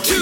To